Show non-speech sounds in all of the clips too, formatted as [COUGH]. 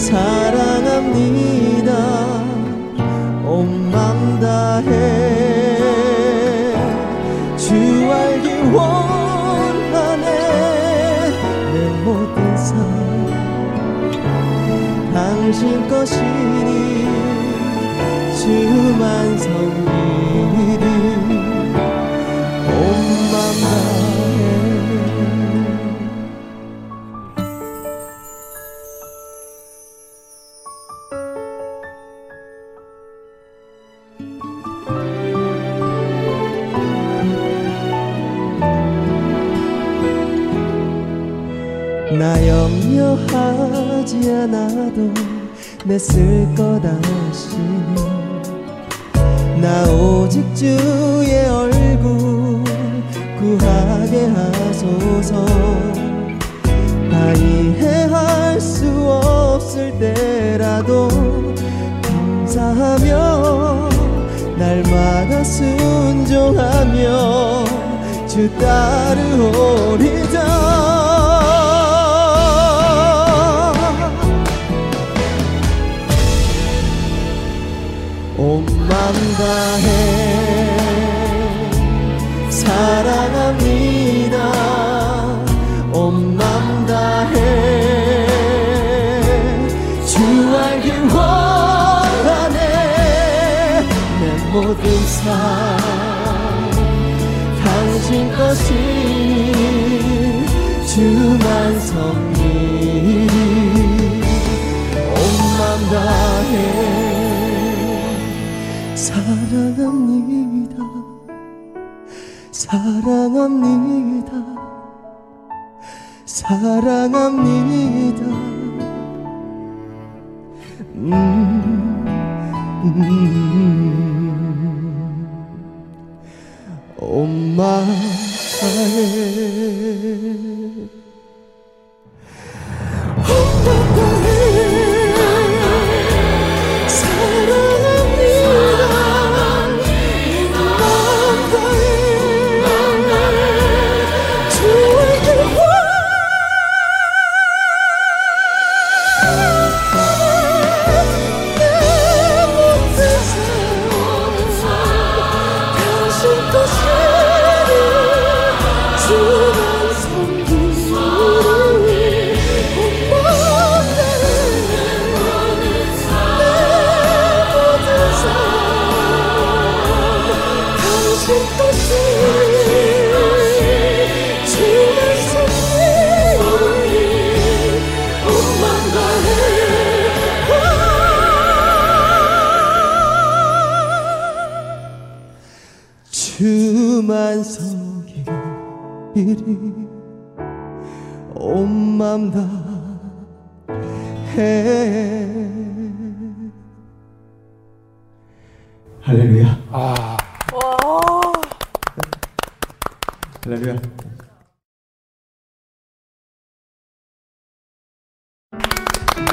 사랑합니다. 온 마음 다해. 주 알기 원하네. 내 모든 삶. 당신 것이니 주만 섬기리 온맘 다 염려하지 않아도 내쓸것 아시니. 나 오직 주의 얼굴 구하게 하소서. 다 이해할 수 없을 때라도 감사하며 날마다 순종하며 주 따르오리다 다해 사랑합니다. 온맘 다해. 주 알기 원하네. 내 모든 삶 당신 것이 주만 섬 사랑합니다. 사랑합니다. 음, 음, 엄마 주 온맘 다해 할렐루야 아, 할렐루야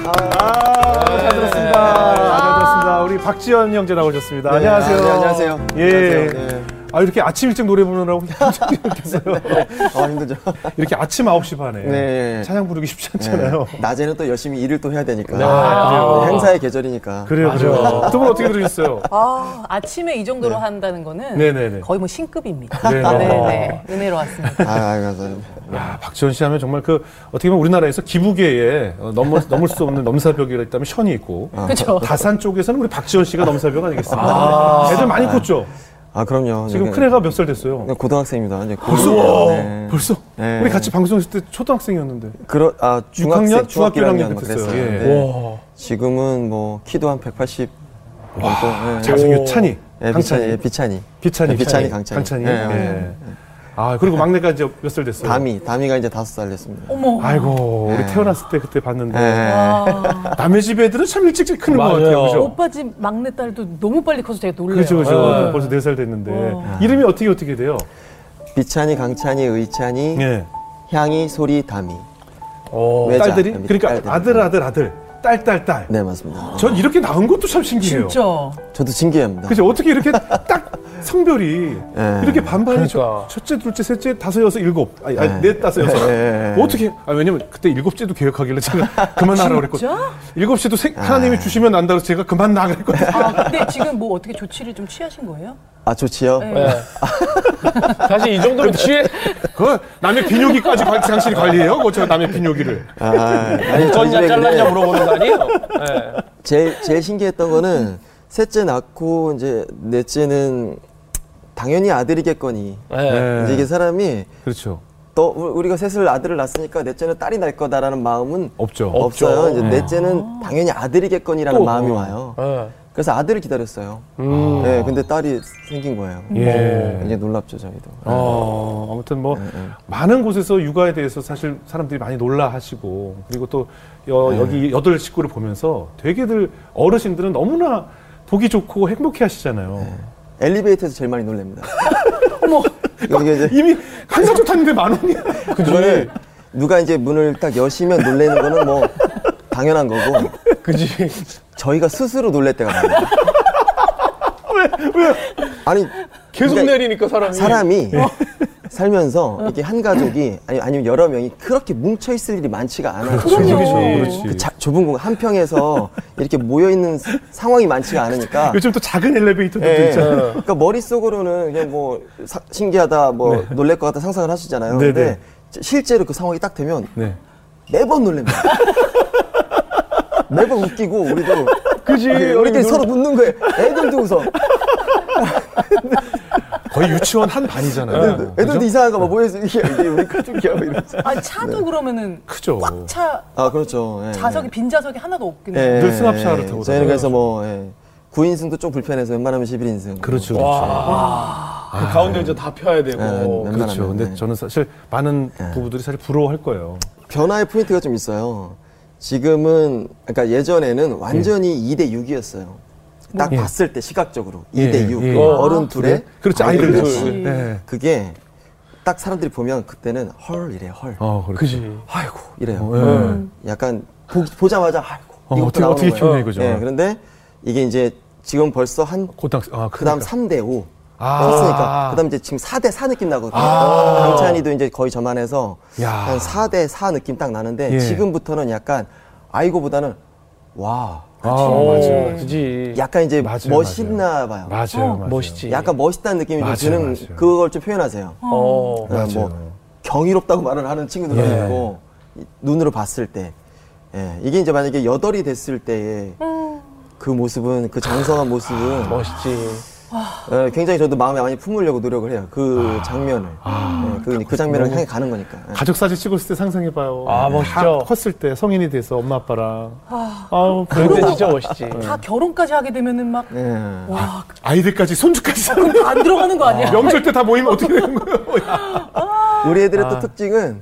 아, 잘 들었습니다. 잘 들었습니다. 우리 박지현 형제 나오셨습니다. 안녕하세요. 네, 안녕하세요. 예. 안녕하세요. 네. 아, 이렇게 아침 일찍 노래 부르느라고 [LAUGHS] 힘들겠어요. [LAUGHS] 아, 힘들죠. 이렇게 아침 9시 반에 네. 찬양 부르기 쉽지 않잖아요. 네. 낮에는 또 열심히 일을 또 해야 되니까. 아, 그래요? 네, 행사의 계절이니까. 그래요, 그래요. 두분 어떻게 들으셨어요? 아, 아침에 이 정도로 한다는 거는 네네네. 거의 뭐 신급입니다. 네. 네, 네. 은혜로웠습니다. 아, 아, 감사합니다. 야, 박지원 씨 하면 정말 그 어떻게 보면 우리나라에서 기부계에 어, 넘을, 넘을 수 없는 넘사벽이라 있다면 션이 있고 그렇죠. 다산 쪽에서는 우리 박지원 씨가 넘사벽 아니겠습니까? 애들 많이 컸죠? 아, 그럼요. 지금 네, 큰애가 몇 살 됐어요? 네, 고등학생입니다. 이제 벌써? 고- 네. 벌써? 네. 우리 같이 방송했을 때 초등학생이었는데. 그러, 아, 6학년? 중학생, 중학교 1학년 뭐 됐어요. 예. 네. 지금은 뭐 키도 한 180 정도. 네. 잘생겼 찬이. 예, 강찬이. 비찬이, 예, 비찬이. 비찬이. 네, 비찬이, 강찬이. 강찬이. 네, 예. 네. 아 그리고 막내가 이제 몇 살 됐어요? 다미, 다미가 이제 다섯 살 됐습니다. 어머. 아이고 우리 네. 태어났을 때 그때 봤는데 네. 와. 남의 집 애들은 참 일찍 크는 것. 같아요, 그죠? 오빠 집 막내 딸도 너무 빨리 커서 제가 놀래요. 그죠, 그죠. 네. 벌써 네 살 됐는데 와. 이름이 어떻게 어떻게 돼요? 비찬이, 강찬이, 의찬이, 예. 향이, 소리, 다미. 어, 외자, 딸들이 그러니까 딸들이. 아들 아들 아들 딸 딸 딸. 네, 맞습니다. 전 이렇게 나온 것도 참 신기해요. 진짜. 저도 신기합니다. 그죠? 어떻게 이렇게 딱 성별이 네. 이렇게 반반이 그러니까. 첫- 첫째, 둘째, 셋째, 다섯, 여섯, 일곱, 아니, 아니 네. 넷, 다섯, 여섯. 네. 어떻게? 아 왜냐면 그때 일곱째도 계획하길래 제가 [LAUGHS] 그만하라 그랬거든요. 진짜? 일곱째도 세- 하나님이 주시면 난다 그래서 제가 그만 나가 그랬거든요. 아, 근데 지금 뭐 어떻게 조치를 좀 취하신 거예요? 아, 좋지요? 네. 네. [LAUGHS] 사실 이 정도면 취해 그 남의 비뇨기까지 관- 당신이 관리해요? 그저 남의 비뇨기를. 아, 아니, 저희 졌냐 집에 잘랐냐 근데 물어보는 거 아니에요? 네. [LAUGHS] 제일, 제일 신기했던 거는 셋째 낳고 이제 넷째는 당연히 아들이겠거니. 네. 이제 이게 사람이 그렇죠. 또 우- 우리가 셋을 아들을 낳았으니까 넷째는 딸이 날 거다라는 마음은 없죠. 없죠. 없어요. 이제 네. 넷째는 당연히 아들이겠거니라는 또, 마음이 어. 와요. 네. 그래서 아들을 기다렸어요. 음. 네, 근데 딸이 생긴 거예요. 예. 굉장히 놀랍죠, 저희도. 어, 아무튼 뭐 네, 네. 많은 곳에서 육아에 대해서 사실 사람들이 많이 놀라하시고 그리고 또 여, 네. 여기 여덟 식구를 보면서 되게들 어르신들은 너무나 보기 좋고 행복해 하시잖아요. 네. 엘리베이터에서 제일 많이 놀랍니다. [LAUGHS] 어머. 이게 이제 [LAUGHS] 이미 한사조 탔는데 만 원이야. [LAUGHS] 그거는 누가 이제 문을 딱 여시면 놀래는 거는 뭐 당연한 거고 그지. 저희가 스스로 놀랄 때가 많아요. 왜? 왜? 아니 계속 그러니까 내리니까 사람이. 사람이 살면서 이렇게 한 가족이 아니 아니면 여러 명이 그렇게 뭉쳐 있을 일이 많지가 않아요. 그렇지, 그럼요. 그렇지. 그 자- 좁은 공간 한 평에서 이렇게 모여 있는 상황이 많지가 않으니까. 요즘 또 작은 엘리베이터도 예, 있잖아요. 그러니까 머릿속으로는 그냥 뭐 사- 신기하다 뭐 놀랄 것 같다 상상을 하시잖아요. 네, 근데 네. 실제로 그 상황이 딱 되면 네. 매번 놀랍니다. 매번 웃기고 우리도 그지. 우리끼리 서로 웃는 거예요. 애들도 웃어. [LAUGHS] 거의 유치원 한 반이잖아요. 애들도 그죠? 이상한가 봐. 모여서 이게, 우리 가족이야. 뭐 이러면서. 아, 차도 그러면은 크죠. 꽉 차 아 그렇죠. 예, 좌석이 빈 좌석이 하나도 없겠네요. 예, 늘 예, 승합차를 예. 타고 저희는 다녀요. 그래서 뭐 예. 9인승도 좀 불편해서 웬만하면 11인승. 그렇죠. 그렇죠. 와. 그 가운데 이제 다 펴야 되고. 네, 네. 그렇죠. 웬만하면, 근데 네. 저는 사실 많은 부부들이 사실 부러워할 거예요. 변화의 포인트가 좀 있어요. 지금은 그러니까 예전에는 완전히 2대 6이었어요. 딱 예. 봤을 때 시각적으로 예, 2대 6. 예. 어른 둘에 그렇죠. 아이들 둘. 둘. 네. 그게 딱 사람들이 보면 그때는 헐 이래 헐. 어, 그렇죠. 그지. 아이고 이래요. 어, 예. 음. 약간 보, 자마자 아이고 어, 이것도 어떻게 어떻게. 키우냐 이거죠. 예, 그런데 이게 이제 지금 벌써 한 고등학생. 아, 그다음 그러니까. 3대 5 아. 컸으니까 그다음 이제 지금 4대 4 느낌 나거든요. 아. 강찬이도 이제 거의 저만 해서 야. 한 4대 4 느낌 딱 나는데 예. 지금부터는 약간 아이고보다는 와 아, 맞아요. 그지. 약간 이제 맞아요, 멋있나 봐요. 맞아요. 맞아요. 멋있지. 약간 멋있다는 느낌이 좀 맞아요, 드는 맞아요. 그걸 좀 표현하세요. 어. 어, 맞아요. 뭐 경이롭다고 말을 하는 친구들도 예. 있고 이- 눈으로 봤을 때 예, 이게 이제 만약에 여덟이 됐을 때의 그 모습은 그 장성한 모습은 멋있지. 예, 굉장히 저도 마음에 많이 품으려고 노력을 해요. 그 아. 장면을 예, 그, 그 장면을 향해 가는 거니까. 예. 가족 사진 찍었을 때 상상해봐요. 아, 멋있죠. 다 컸을 때 성인이 돼서 엄마 아빠랑. 아우, 그럴 때 그리고 진짜 멋있지. 다 결혼까지 하게 되면은 막, 예. 와, 아이들까지 손주까지. 그럼 다안 들어가는 거 아니야? 명절 때 다 모이면 어떻게 되는 거예요? [LAUGHS] 우리 애들의 아. 또 특징은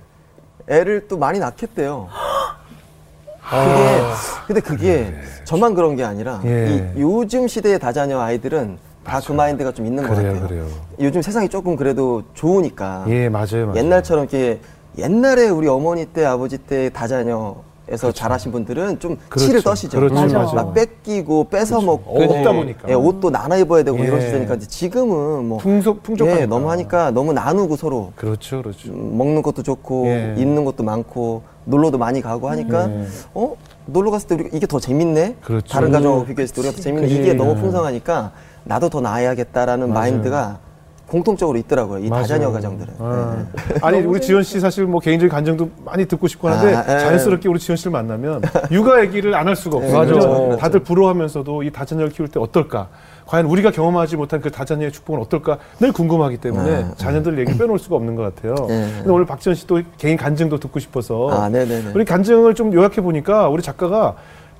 애를 또 많이 낳겠대요. [GASPS] 그게 근데 그게 저만 그런 게 아니라 예. 이 요즘 시대의 다자녀 아이들은 다 그 마인드가 좀 있는 것 그래요, 같아요. 그래요. 요즘 세상이 조금 그래도 좋으니까 예, 맞아요, 맞아요. 옛날처럼 이렇게 옛날에 우리 어머니 때 아버지 때 다자녀 에서 자라신 분들은 좀 그렇죠. 치를 떠시죠. 그렇죠, 맞아. 맞아요. 막 뺏기고 뺏어 먹고 어, 없다 보니까. 예, 옷도 나눠 입어야 되고 예. 이런 시대니까 근데 지금은 뭐 풍속, 풍족하니까. 예, 너무 하니까 너무 나누고 서로 그렇죠, 그렇죠. 음, 먹는 것도 좋고 예. 입는 것도 많고 놀러도 많이 가고 하니까 예. 어 놀러 갔을 때 우리 이게 더 재밌네. 그렇죠. 다른 가정하고 비교했을 때 우리가 더 재밌네. 그지. 이게 너무 예. 풍성하니까 나도 더 나아야겠다라는 맞아요. 마인드가 공통적으로 있더라고요. 이 다자녀 맞아요. 가정들은. 아. 네. 아니 우리 지현 씨 사실 뭐 개인적인 감정도 많이 듣고 싶고 한데 아, 예. 자연스럽게 우리 지현 씨를 만나면 육아 얘기를 안 할 수가 없어요. 다들 부러워하면서도 이 다자녀를 키울 때 어떨까? 과연 우리가 경험하지 못한 그 다자녀의 축복은 어떨까? 늘 궁금하기 때문에 아, 자녀들 얘기 빼놓을 수가 없는 것 같아요. 예. 근데 오늘 박지현 씨도 개인 간증도 듣고 싶어서 아. 우리 간증을 좀 요약해 보니까 우리 작가가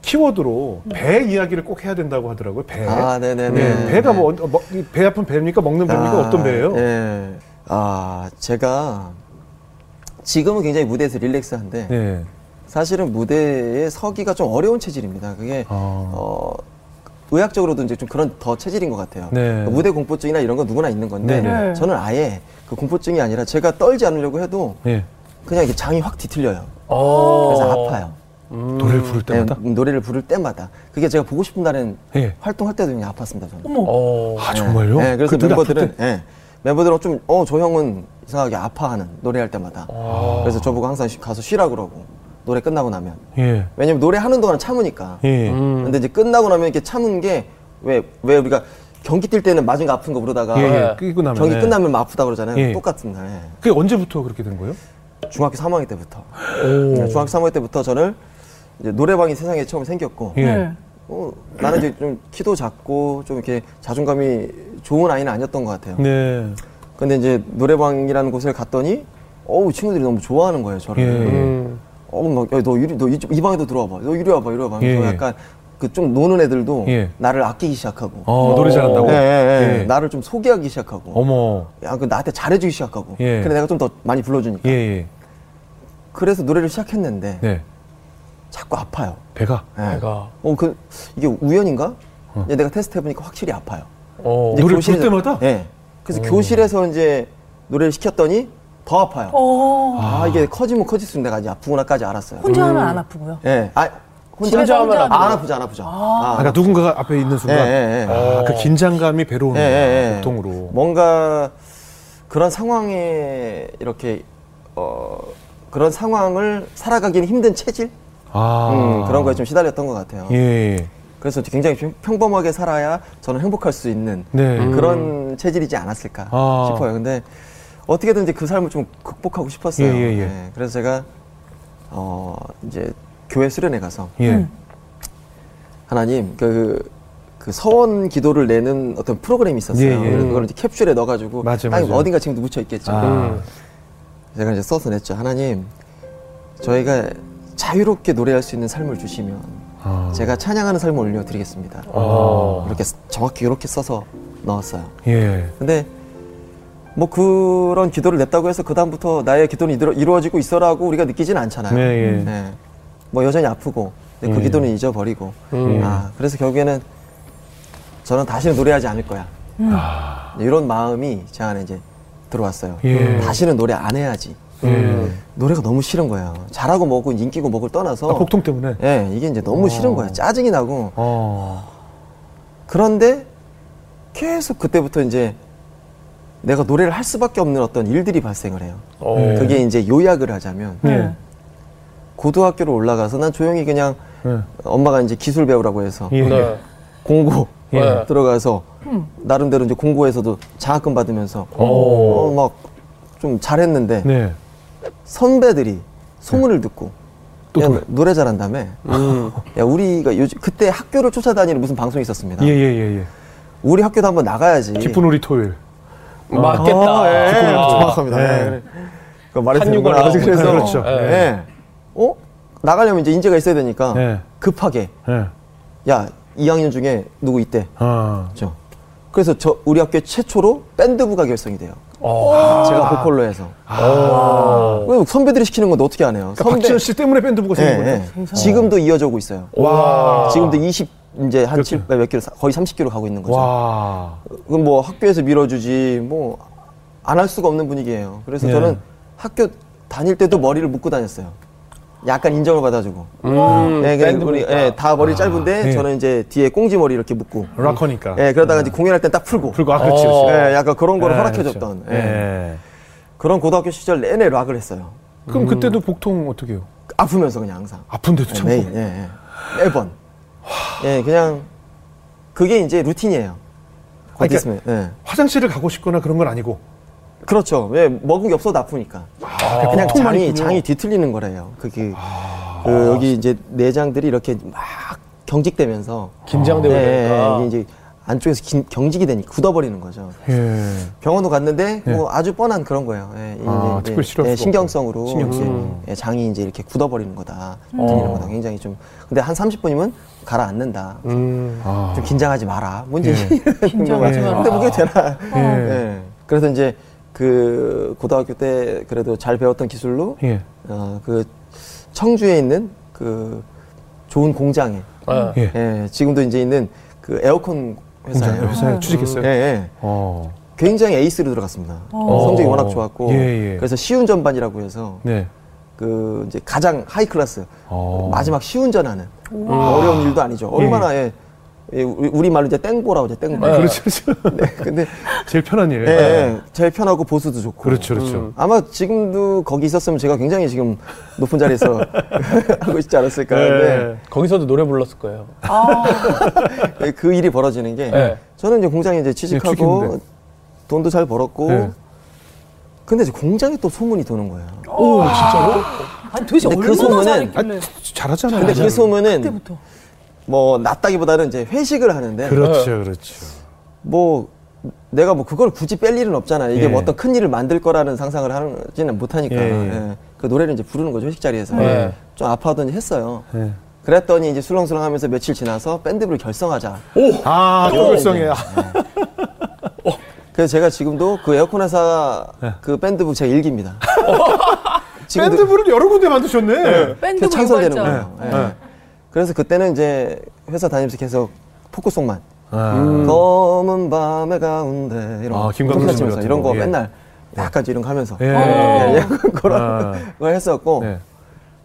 키워드로 배 이야기를 꼭 해야 된다고 하더라고요. 배. 아, 네네네. 예, 배가 뭐, 어, 뭐, 이배 아픈 배입니까? 먹는 배입니까? 아, 어떤 배예요? 예. 아 제가 지금은 굉장히 무대에서 릴렉스한데 예. 사실은 무대에 서기가 좀 어려운 체질입니다. 그게 아. 어 의학적으로도 이제 좀 그런 더 체질인 것 같아요. 네. 무대 공포증이나 이런 건 누구나 있는 건데 네네. 저는 아예 그 공포증이 아니라 제가 떨지 않으려고 해도 예. 그냥 이게 장이 확 뒤틀려요. 어. 그래서 아파요. 노래를 부를 때마다. 네, 노래를 부를 때마다 그게 제가 보고 싶은 날엔 예. 활동할 때도 그냥 아팠습니다. 저는. 어머. 어. 아 정말요? 네, 그래서 멤버들은? 예, 멤버들은 좀 어 저 형은 이상하게 아파하는 노래할 때마다. 아. 그래서 저보고 항상 쉬- 가서 쉬라 그러고 노래 끝나고 나면 예. 왜냐면 노래 하는 동안 참으니까. 예. 근데 이제 끝나고 나면 이렇게 참은 게 왜 왜 우리가 경기 뛸 때는 맞은 거 아픈 거 부르다가 예, 예. 네. 끄고 나면 경기 예. 끝나면 막 아프다 그러잖아요. 예. 똑같은 날. 예. 그게 언제부터 그렇게 된 거예요? 중학교 3학년 때부터. 네, 중학교 3학년 때부터 저는 이제 노래방이 세상에 처음 생겼고 예. 네. 어, 나는 이제 좀 키도 작고 좀 이렇게 자존감이 좋은 아이는 아니었던 것 같아요. 네. 근데 이제 노래방이라는 곳을 갔더니 어우 친구들이 너무 좋아하는 거예요 저를. 예. 음. 어우 막너 이리 너 이쪽 이 방에도 들어와 봐. 너 이리 와봐 이리 와봐. 예. 약간 그 좀 노는 애들도 예. 나를 아끼기 시작하고. 어, 노래 잘한다고? 예, 예, 예. 예. 나를 좀 소개하기 시작하고. 어머. 야, 그 나한테 잘해주기 시작하고. 예. 근데 내가 좀 더 많이 불러주니까. 예, 예. 그래서 노래를 시작했는데 네. 자꾸 아파요. 배가. 예. 내가. 어, 그 이게 우연인가? 이제 내가 테스트 해보니까 확실히 아파요. 어. 이제 노래 부를 때마다? 예. 그래서 교실에서 이제 노래를 시켰더니 더 아파요. 어. 아, 이게 커지면 커질수록 내가 이제 아프구나까지 알았어요. 혼자 하면 안 아프고요. 예. 아, 혼자, 혼자 하면 아, 아프죠. 안 아프죠, 안 아프죠. 아, 그러니까 누군가가 앞에 있는 순간. 예, 예, 예. 아, 그 긴장감이 배로 오는 예, 거야, 예, 예. 보통으로. 뭔가 그런 상황에 이렇게 어 그런 상황을 살아가기는 힘든 체질 아. 음, 그런 거에 좀 시달렸던 것 같아요. 예, 예. 그래서 굉장히 평- 평범하게 살아야 저는 행복할 수 있는 네. 그런 체질이지 않았을까 아. 싶어요. 근데 어떻게든지 그 삶을 좀 극복하고 싶었어요. 예, 예, 예. 네, 그래서 제가 어 이제 교회 수련회 가서 예. 하나님 그, 그 서원 기도를 내는 어떤 프로그램이 있었어요. 예, 예. 그걸 이제 캡슐에 넣어가지고 맞아, 딱 맞아. 어딘가 지금도 묻혀 있겠죠. 아. 음. 제가 이제 써서 냈죠. 하나님, 저희가 자유롭게 노래할 수 있는 삶을 주시면 아. 제가 찬양하는 삶을 올려드리겠습니다. 어. 이렇게 써- 정확히 이렇게 써서 넣었어요. 예. 근데 뭐 그런 기도를 냈다고 해서 그 다음부터 나의 기도는 이루어- 이루어지고 있어라고 우리가 느끼진 않잖아요. 네, 예. 네. 뭐 여전히 아프고 그 예. 기도는 잊어버리고 음. 아 그래서 결국에는 저는 다시는 노래하지 않을 거야. 이런 마음이 제 안에 이제 들어왔어요. 예. 다시는 노래 안 해야지. 예. 노래가 너무 싫은 거예요. 잘하고 뭐고 인기고 뭐고 떠나서 아, 복통 때문에. 예, 이게 이제 너무 싫은 어. 거예요. 짜증이 나고 어. 그런데 계속 그때부터 이제 내가 노래를 할 수밖에 없는 어떤 일들이 발생을 해요. 어. 네. 그게 이제 요약을 하자면 예. 고등학교로 올라가서 난 조용히 그냥 예. 엄마가 이제 기술 배우라고 해서 예. 네. 공고 예. 들어가서 나름대로 이제 공고에서도 장학금 받으면서 오. 어, 막 좀 잘했는데 네. 선배들이 소문을 듣고 또 야. 노래 잘한다며 음. 야 우리가 요즘 그때 학교를 쫓아다니는 무슨 방송이 있었습니다 예, 예, 예, 예. 우리 학교도 한번 나가야지 기쁜 우리 토요일. 맞겠다. 아, 예. 아. 정확합니다. 예. 예. 한육을 되는구나. 나오고 그래서 그렇죠. 예. 예. 어? 나가려면 이제 인재가 있어야 되니까 예. 급하게 예. 야 2학년 중에 누구 있대. 아. 그렇죠. 그래서 저 우리 학교 최초로 밴드부가 결성이 돼요. 어. 제가 보컬로 해서. 어. 왜 선배들이 시키는 건데 어떻게 안 해요? 그러니까 박지현 씨 때문에 밴드 부가 예, 생긴 거죠. 예. 지금도 이어져 오고 있어요. 와. 지금도 20 이제 한 그렇게. 7, 몇 킬로 거의 30킬로 가고 있는 거죠. 와. 그럼 뭐 학교에서 밀어주지 뭐 안 할 수가 없는 분위기예요. 그래서 예. 저는 학교 다닐 때도 머리를 묶고 다녔어요. 약간 인정을 받아주고. 음. 예, 그냥 밴드 우리. 예, 다 머리 짧은데 예. 저는 이제 뒤에 꽁지 머리 이렇게 묶고. 락커니까. 예, 그러다가 이제 공연할 땐 딱 풀고. 그리고 아, 그렇지, 어. 그렇지. 예, 약간 그런 거를 예, 허락해줬던. 그렇죠. 예. 예. 그런 고등학교 시절 내내 락을 했어요. 그럼 그때도 복통 어떻게 해요? 아프면서 그냥 항상. 아픈데도 예, 참고. 매일, 예, 예. 매번. 예, 그냥 그게 이제 루틴이에요. 곧 그러니까-. 예. 화장실을 가고 싶거나 그런 건 아니고. 그렇죠. 왜 먹은 게 없어도 아프니까. 그냥 보통만 장이 있군요. 장이 뒤틀리는 거래요. 그게 그 여기 이제 내장들이 이렇게 막 경직되면서 긴장되고 네, 그러니까. 이게 이제 안쪽에서 긴- 경직이 되니까 굳어버리는 거죠. 예. 병원도 갔는데 예. 뭐 아주 뻔한 그런 거예요. 예, 아, 이제 특별히 치료할 예, 수가 신경성으로 신경성. 이제, 예, 장이 이제 이렇게 굳어버리는 거다. 들리는 거다. 굉장히 좀 근데 한 30분이면 가라앉는다. 음. 아. 좀 긴장하지 마라. 뭔지 예. [LAUGHS] 긴장하지 마라. 근데 그게 되나? 예. 예. 그래서 이제 그 고등학교 때 그래도 잘 배웠던 기술로 예. 어, 그 청주에 있는 그 좋은 공장에 예. 예. 예, 지금도 이제 있는 그 에어컨. 공장, 회사에 취직했어요. 예, 예. 어. 굉장히 에이스로 들어갔습니다. 어. 성적이 워낙 좋았고 예, 예. 그래서 시운 전반이라고 해서 네. 그 이제 가장 high class 어. 마지막 시운전하는 어려운 일도 아니죠. 얼마나 예. 예, 우리 말로 이제 땡보라고 하죠. 땡보. 그렇죠, 그렇죠. 네, 근데 [LAUGHS] 제일 편한 일. 예, 예, 제일 편하고 보수도 좋고. 그렇죠, 그렇죠. 음. 아마 지금도 거기 있었으면 제가 굉장히 지금 높은 자리에서 [LAUGHS] 하고 있지 않았을까 하는데 예. 거기서도 노래 불렀을 거예요. [LAUGHS] 예, 그 일이 벌어지는 게 네. 저는 이제 공장에 이제 취직하고 취직했는데. 돈도 잘 벌었고 네. 근데 이제 공장에 또 소문이 도는 거예요. 오, 진짜로? 아니 도대체 근데 얼마나 그 소문은- 잘했길래 잘하잖아요. 근데 그 소문은 그때부터 뭐 낫다기보다는 이제 회식을 하는데 그렇죠, 그렇죠. 뭐 내가 뭐 그걸 굳이 뺄 일은 없잖아. 이게 예. 뭐 어떤 큰 일을 만들 거라는 상상을 하지는 못하니까. 예, 예. 예. 그 노래를 이제 부르는 거죠 회식 자리에서. 예. 좀 아파하더니 했어요. 예. 그랬더니 이제 술렁술렁하면서 며칠 지나서 밴드부를 결성하자. 아, 또 결성해. 그래서 제가 지금도 그 에어컨 회사 네. 그 밴드부 제가 일기입니다. [LAUGHS] 밴드부를 여러 군데 만드셨네. 밴드 계속 창설되는 유발자. 거예요. 네. 예. 네. 그래서 그때는 이제 회사 다니면서 계속 포크송만. 아. 검은 밤의 가운데 이런 아, 거 김광석 씨 이런 거 거, 예. 맨날 약간 이런 거 하면서 예. 예, 예, [LAUGHS] 그런 아. 걸 했었고 네.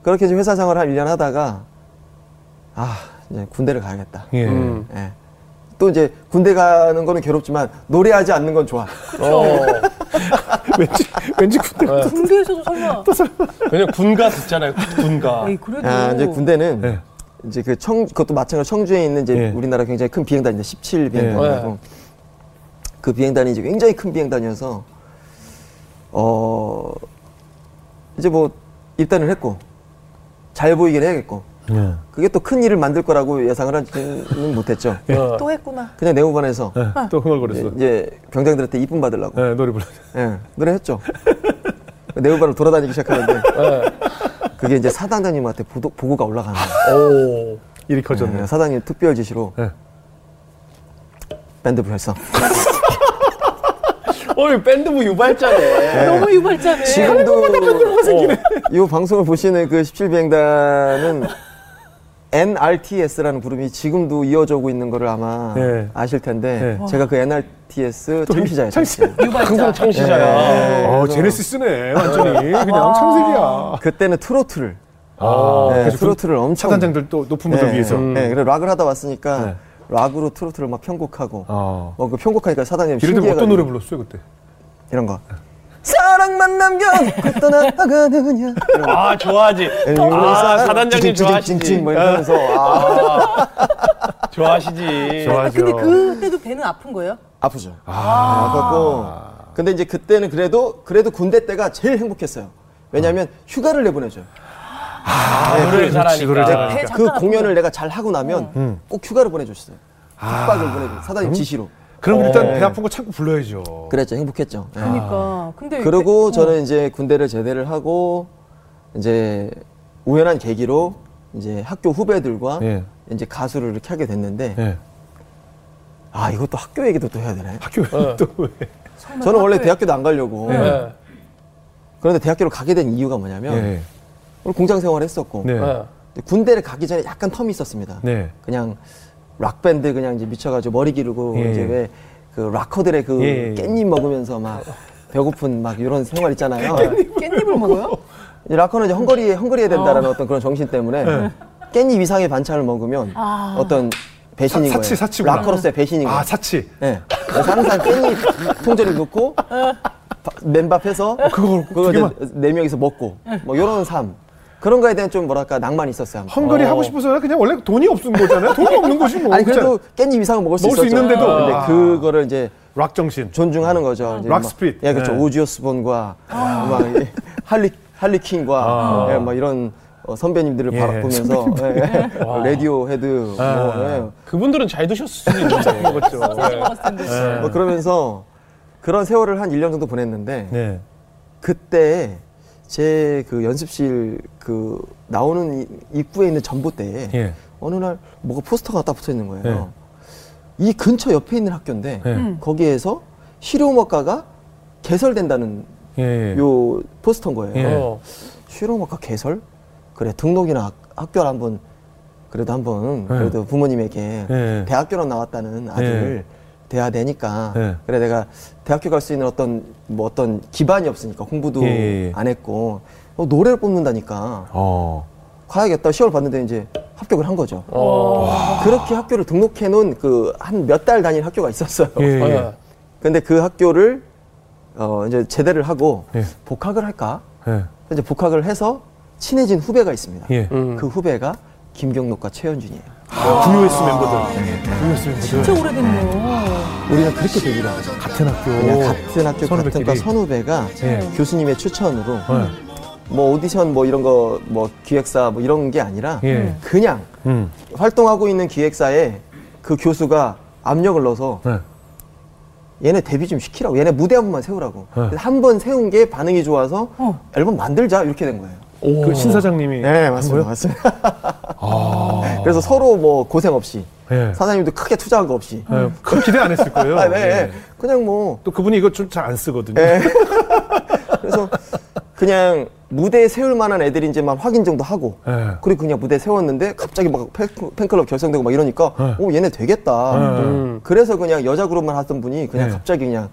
그렇게 이제 회사 생활 한 1년 하다가 아 이제 군대를 가야겠다. 예. 음. 예. 또 이제 군대 가는 거는 괴롭지만 노래하지 않는 건 좋아. 어. [LAUGHS] 왠지, 왠지 군대. 네. 군대에서도 설마 그냥 군가 듣잖아요. 군가. 에이 그래도 아, 이제 군대는 네. 이제 그 청, 그것도 마찬가지로 청주에 있는 이제 예. 우리나라 굉장히 큰 비행단인데 17 비행단이고 예. 그 비행단이 이제 굉장히 큰 비행단이어서 어 이제 뭐 입단을 했고 잘 보이긴 해야겠고 예. 그게 또 큰 일을 만들 거라고 예상을 하지는 못했죠. 어. 또 했구나. 그냥 내무반에서 예. 또 이제, 흥얼거렸어. 이제 병장들한테 이쁨 받으려고 예, 노래 불러. 예, 노래 했죠. 내무반을 돌아다니기 시작하는데 [LAUGHS] 예. 그게 이제 사단장님한테 보도, 보고가 올라가는 거예요. 오. 일이 커졌네. 예, 사장님 특별 지시로 예. 밴드 불했어. 어, 이 밴드부 유발자네. 너무 유발자네. 지금도 이 방송을 보시는 그 17비행단은 NRTS라는 그룹이 지금도 이어져 오고 있는 거를 아마 네. 아실 텐데 네. 제가 그 NRTS. 청취자. 청취자. 항상. 창시자야. 어, 제네시스네. 완전히. 그냥 창세기야. 그때는 트로트를 아, 네, 그래서 트로트를 엄청 사단장들 또 높은 분들 네, 위해서. 네, 그래 락을 하다 왔으니까 네. 락으로 트로트를 막 편곡하고 아. 어, 그 편곡하니까 사장님 이런데 신기해가지고 어떤 노래 불렀어요, 그때? 이런 거 사랑만 남겨놓고 떠나가느냐. 아, 좋아하지. 아, 사단장님 좋아하시지. 뭐 이러면서 아, 좋아하시지. 좋아하죠. 근데 그때도 배는 아픈 거예요? 아프죠. 아, 아팠고. 근데 이제 그때는 그래도 그래도 군대 때가 제일 행복했어요. 왜냐하면 휴가를 내보내줘요. 아, 잘하니까. 노래를 배 잘하니까. 그 공연을 내가 잘 하고 나면 음. 꼭 휴가를 보내줬어요. 숙박을 보내줘. 사장님 지시로. 그럼 일단 네. 배 아픈 거 참고 불러야죠. 그랬죠. 행복했죠. 네. 그러니까. 근데 그리고 배- 저는 이제 군대를 제대를 하고 이제 우연한 계기로 이제 학교 후배들과 예. 이제 가수를 이렇게 하게 됐는데 예. 아 이것도 학교 얘기도 또 해야 되네. 학교에 네. 또 왜? 저는 원래 학교에- 대학교도 안 가려고 예. 그런데 대학교를 가게 된 이유가 뭐냐면 예. 오늘 공장 생활을 했었고 네. 예. 군대를 가기 전에 약간 텀이 있었습니다. 네. 그냥 락 밴드 그냥 이제 미쳐가지고 머리 기르고 예, 이제 예. 왜그 락커들의 그 예, 예. 깻잎 먹으면서 막 배고픈 막 이런 생활 있잖아요. 깻잎을 먹어요? 이 락커는 이제 헝거리에 헝거리에 된다라는 어. 떤 그런 정신 때문에 깻잎 이상의 반찬을 먹으면 아. 어떤 배신인 사- 사치, 거예요. 사치구나. 락커로서의 배신인 거예요. 아, 사치. 네. 그래서 항상 깻잎 통째로 넣고 바- 맨밥해서 그걸 개만. 이제 네 명이서 먹고 뭐 이런 삶 그런 거에 대한 좀 뭐랄까 낭만이 있었어요. hungry 하고 싶어서 아니라 그냥 원래 돈이 없는 거잖아요. 돈이 없는 거지 뭐. 아니 그래도 깻잎 이상은 먹을 수 먹을 수 있었죠. 있는데도. 근데 아. 그거를 이제 락 정신. 존중하는 거죠. 이제 락 막- spirit. 예, 그렇죠. 네. 오지 오스본과 막 이- 할리 할리퀸과 아. 예, 뭐 이런 어, 선배님들을 예, 바라보면서 예, [LAUGHS] 라디오헤드 아. 뭐, 예. 그분들은 잘 드셨을 수도 있는데. 먹었죠. 먹었을 [LAUGHS] 텐데. 네. 뭐 그러면서 그런 세월을 한 1년 정도 보냈는데 네. 그때 제 그 연습실 그 나오는 이- 입구에 있는 전봇대에 예. 어느 날 뭐가 포스터가 딱 붙어 있는 거예요. 이 근처 옆에 있는 학교인데 네. 거기에서 실용음악가가 개설된다는 예. 요 포스터인 거예요. 예. 어. 실용음악과 개설? 그래 등록이나 학, 학교를 한번 그래도 한번 네. 그래도 부모님에게 네. 대학교로 나왔다는 아들을 돼야 되니까 네. 그래 내가 대학교 갈 수 있는 어떤 뭐 어떤 기반이 없으니까 공부도 예, 예, 예. 안 했고 어, 노래를 뽑는다니까 어. 가야겠다 시험을 봤는데 이제 합격을 한 거죠. 어. 그렇게 학교를 등록해 놓은 그 한 몇 달 다닌 학교가 있었어요. 예. 예. 예. 근데 그 학교를 어 이제 제대를 하고 예. 복학을 할까? 예. 이제 복학을 해서 친해진 후배가 있습니다. 예. 음. 그 후배가 김경록과 최현준이에요. VOS 멤버들. VOS 멤버들. 진짜 오래됐네요. 우리가 그렇게 되기로 하죠. 같은 학교. 그냥 같은 학교 선후배끼리. 같은 과 선후배가 예. 교수님의 추천으로 예. 뭐 오디션 뭐 이런 거 뭐 기획사 뭐 이런 게 아니라 예. 그냥 음. 활동하고 있는 기획사에 그 교수가 압력을 넣어서 예. 얘네 데뷔 좀 시키라고 얘네 무대 한 번만 세우라고 네. 한 번 세운 게 반응이 좋아서 어. 앨범 만들자 이렇게 된 거예요. 오. 그 신사장님이 네한 맞습니다? 맞습니다. 아. [LAUGHS] 그래서 서로 뭐 고생 없이 예. 사장님도 크게 투자한 거 없이 예. 큰 기대 안 했을 거예요. [LAUGHS] 아, 네. 예. 그냥 뭐 또 그분이 이거 좀 잘 안 쓰거든요. 예. [LAUGHS] 그래서 그냥 무대에 세울 만한 애들인지만 확인 정도 하고 예. 그리고 그냥 무대 에 세웠는데 갑자기 막 팬- 팬클럽 결성되고 막 이러니까 네. 오 얘네 되겠다. 네. 음. 그래서 그냥 여자 그룹만 하던 분이 그냥 네. 갑자기 그냥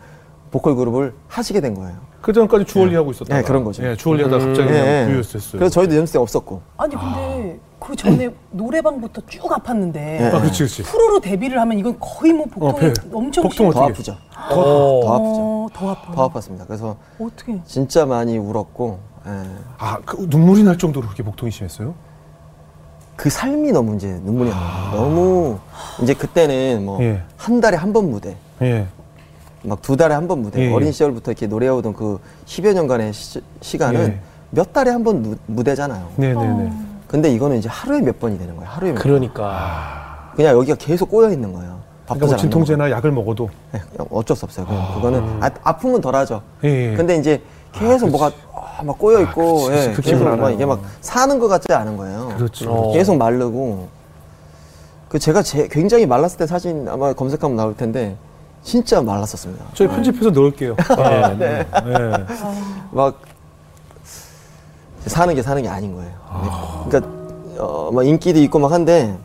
보컬 그룹을 하시게 된 거예요. 그 전까지 주얼리 하고 있었다. 네, 그런 거죠. 예, 주얼리 하다가 갑자기 예, 그냥 예. VOS 했어요. 그래서 저희도 연습생 없었고 아니 근데 그 전에 노래방부터 쭉 아팠는데 네. 아, 그렇지, 그렇지. 프로로 데뷔를 하면 이건 거의 뭐 어, 복통이 배- 엄청 복통 심해. 더 어떻게- 아프죠. 어. 더 아프죠. 어, 더 아파. 더 아팠습니다. 그래서 어떻게? 진짜 많이 울었고 예. 아, 그 눈물이 날 정도로 그렇게 복통이 심했어요? 그 삶이 너무 이제 눈물이 나요. 너무 이제 그때는 뭐 한 예. 달에 한 번 무대, 예. 막 두 달에 한 번 무대. 예. 어린 시절부터 이렇게 노래해오던 그 10여 년간의 시, 간은 예. 몇 달에 한 번 무대잖아요. 네네네. 근데 이거는 이제 하루에 몇 번이 되는 거예요. 하루에 몇 번. 그러니까. 그냥 여기가 계속 꼬여 있는 거예요. 밥도 그러니까 뭐 진통제나 약을 먹어도. 네, 어쩔 수 없어요. 그냥 그거는 아, 아픔은 덜하죠. 예, 예. 근데 이제 계속 뭐가 아, 막 꼬여 있고 그치, 예, 그치, 계속 그치, 막 이게 막 사는 것 같지 않은 거예요. 그렇죠. 어. 계속 마르고 그 제가 제, 굉장히 말랐을 때 사진 아마 검색하면 나올 텐데 진짜 말랐었습니다. 저희 편집해서 넣을게요. 아, [LAUGHS] 네. 예. 막 사는 게 사는 게 아닌 거예요. 그러니까 어, 막 인기도 있고 막 한데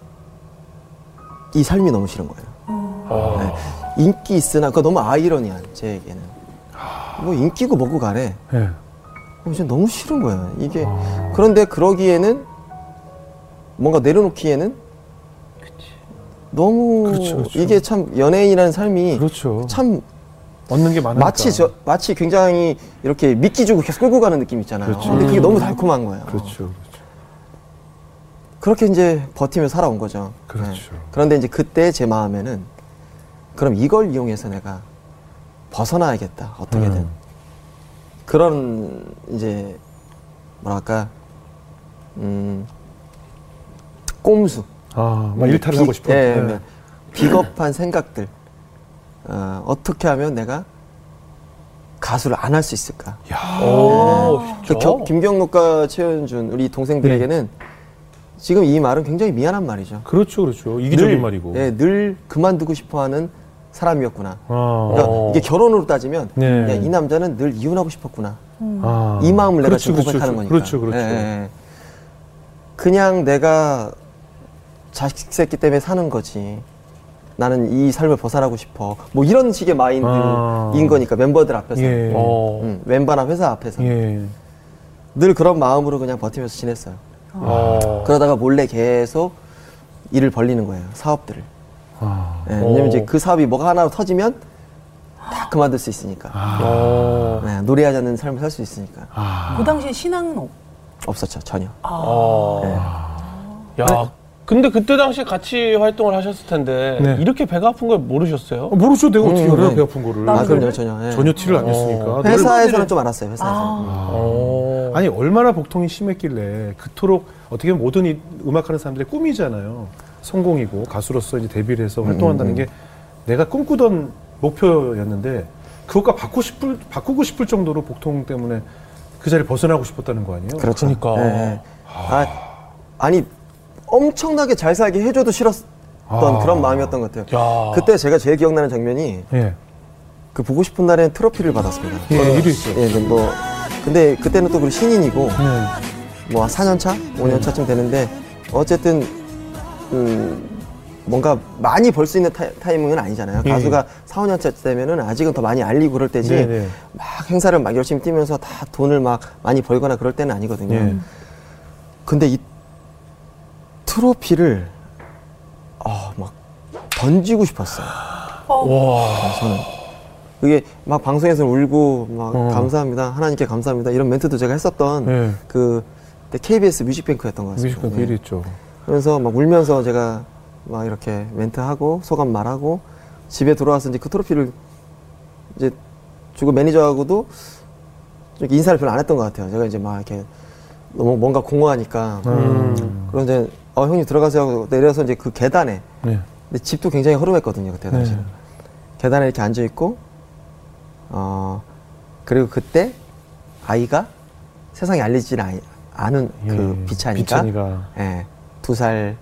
이 삶이 너무 싫은 거예요. 어. 네. 인기 있으나 그거 너무 아이러니한 제에게는 뭐 인기고 뭐고 가래. 예. 어, 진짜 너무 싫은 거예요. 이게 그런데 그러기에는 뭔가 내려놓기에는 너무 그렇죠, 그렇죠. 이게 참 연예인이라는 삶이 그렇죠. 참 얻는 게 많으니까. 마치 저 마치 굉장히 이렇게 미끼 주고 계속 끌고 가는 느낌 있잖아요. 그렇죠. 근데 그게 너무 달콤한 거예요. 그렇죠. 그렇죠. 그렇게 이제 버티며 살아온 거죠. 그렇죠. 네. 그런데 이제 그때 제 마음에는 그럼 이걸 이용해서 내가 벗어나야겠다. 어떻게든. 음. 그런 이제 뭐랄까 음 꼼수. 아, 막 일탈을 비- 하고 싶어. 예, 예. 뭐 비겁한 생각들. 어, 어떻게 하면 내가 가수를 안 할 수 있을까? 야. 오, 그? 겨- 김경록과 최현준 우리 동생들에게는 지금 이 말은 굉장히 미안한 말이죠. 그렇죠, 그렇죠. 이기적인 늘, 말이고. 예, 늘 그만두고 싶어하는 사람이었구나. 아. 그러니까 어. 이게 결혼으로 따지면 네. 야, 이 남자는 늘 이혼하고 싶었구나. 아. 이 마음을 내가 그렇죠, 지금 그렇죠, 고백하는 거니까. 그렇죠, 그렇죠. 예, 예. 그냥 내가 자식 새끼 때문에 사는 거지. 나는 이 삶을 벗어나고 싶어. 뭐 이런 식의 마인드인 아. 거니까 멤버들 앞에서. 예. 어. 음, 멤버나 회사 앞에서 예. 늘 그런 마음으로 그냥 버티면서 지냈어요. 어. 그러다가 몰래 계속 일을 벌리는 거예요. 사업들을. 아. 예, 왜냐면 오. 이제 그 사업이 뭐가 하나 터지면 다 그만둘 수 있으니까. 어. 네, 노래하지 않는 삶을 살 수 있으니까. 아. 그 당시에 신앙은 없. 없었죠, 전혀. 어. 야, 근데 그때 당시 같이 활동을 하셨을 텐데 네. 이렇게 배가 아픈 걸 모르셨어요? 어, 모르죠. 내가 어떻게 음, 알아요? 네. 배 아픈 거를. 아, 그럼요? 전혀. 예. 전혀 티를 안 냈으니까. 어. 회사에서는 좀 알았어요, 회사에서. 아. 어. 아니 얼마나 복통이 심했길래 그토록 어떻게 보면 모든 이 음악하는 사람들의 꿈이잖아요. 성공이고 가수로서 이제 데뷔를 해서 활동한다는 음, 게 내가 꿈꾸던 목표였는데 그것과 바꾸고 싶을 바꾸고 싶을 정도로 복통 때문에 그 자리를 벗어나고 싶었다는 거 아니에요? 그렇죠. 그러니까. 예, 예. 아, 아니, 엄청나게 잘 살게 해줘도 싫었던 아. 그런 마음이었던 것 같아요. 야. 그때 제가 제일 기억나는 장면이 예. 그 보고 싶은 날엔 트로피를 받았습니다. 예, 1위 했죠. 예, 네, 뭐 근데 그때는 또그 신인이고 네. 뭐 4년 차, 5년 차쯤 되는데 어쨌든 음 뭔가 많이 벌 수 있는 타, 이 밍은 아니잖아요. 예, 가수가 4, 5년 차 때면은 아직은 더 많이 알리고 그럴 때지. 네, 네. 막 행사를 막 열심히 뛰면서 다 돈을 막 많이 벌거나 그럴 때는 아니거든요. 예. 근데 이 트로피를 아, 막 던지고 싶었어요. 와. 저는 그게 막 방송에서 울고 막 어. 감사합니다 하나님께 감사합니다 이런 멘트도 제가 했었던 네. 그 그때 KBS 뮤직뱅크였던 것 같습니다. 뮤직뱅크 네. 1위 했죠. 그러면서 막 울면서 제가 막 이렇게 멘트하고 소감 말하고 집에 돌아와서 이제 그 트로피를 이제 주고 매니저하고도 인사를 별로 안 했던 것 같아요. 제가 이제 막 이렇게 너무 뭔가 공허하니까 음. 그런 이제 어 형님 들어가세요 하고 내려서 이제 그 계단에 네. 근데 집도 굉장히 허름했거든요 그때 당시 네. 는 계단에 이렇게 앉아 있고 어 그리고 그때 아이가 세상에 알리지 않은 그 예. 비찬이가 비찬이가. 예, 두 살,